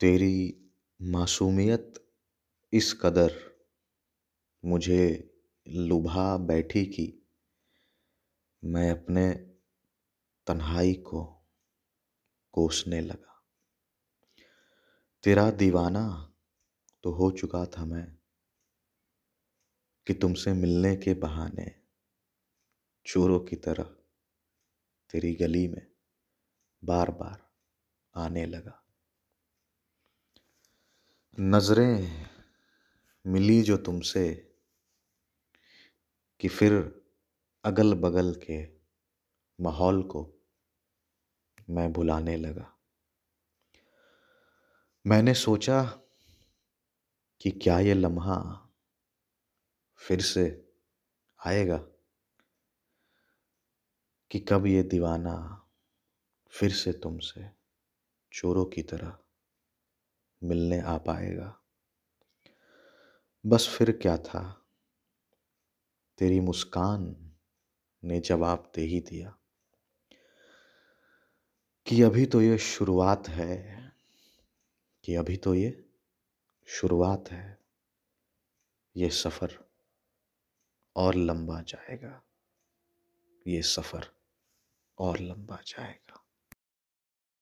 तेरी मासूमियत इस कदर मुझे लुभा बैठी कि मैं अपने तन्हाई को कोसने लगा। तेरा दीवाना तो हो चुका था मैं कि तुमसे मिलने के बहाने चोरों की तरह तेरी गली में बार बार आने लगा। नज़रें मिली जो तुमसे कि फिर अगल बगल के माहौल को मैं भुलाने लगा। मैंने सोचा कि क्या ये लम्हा फिर से आएगा? कि कब ये दीवाना फिर से तुमसे चोरों की तरह मिलने आ पाएगा। बस फिर क्या था? तेरी मुस्कान ने जवाब दे ही दिया कि अभी तो ये शुरुआत है, कि अभी तो ये शुरुआत है। ये सफ़र और लंबा जाएगा। ये सफ़र और लंबा जाएगा।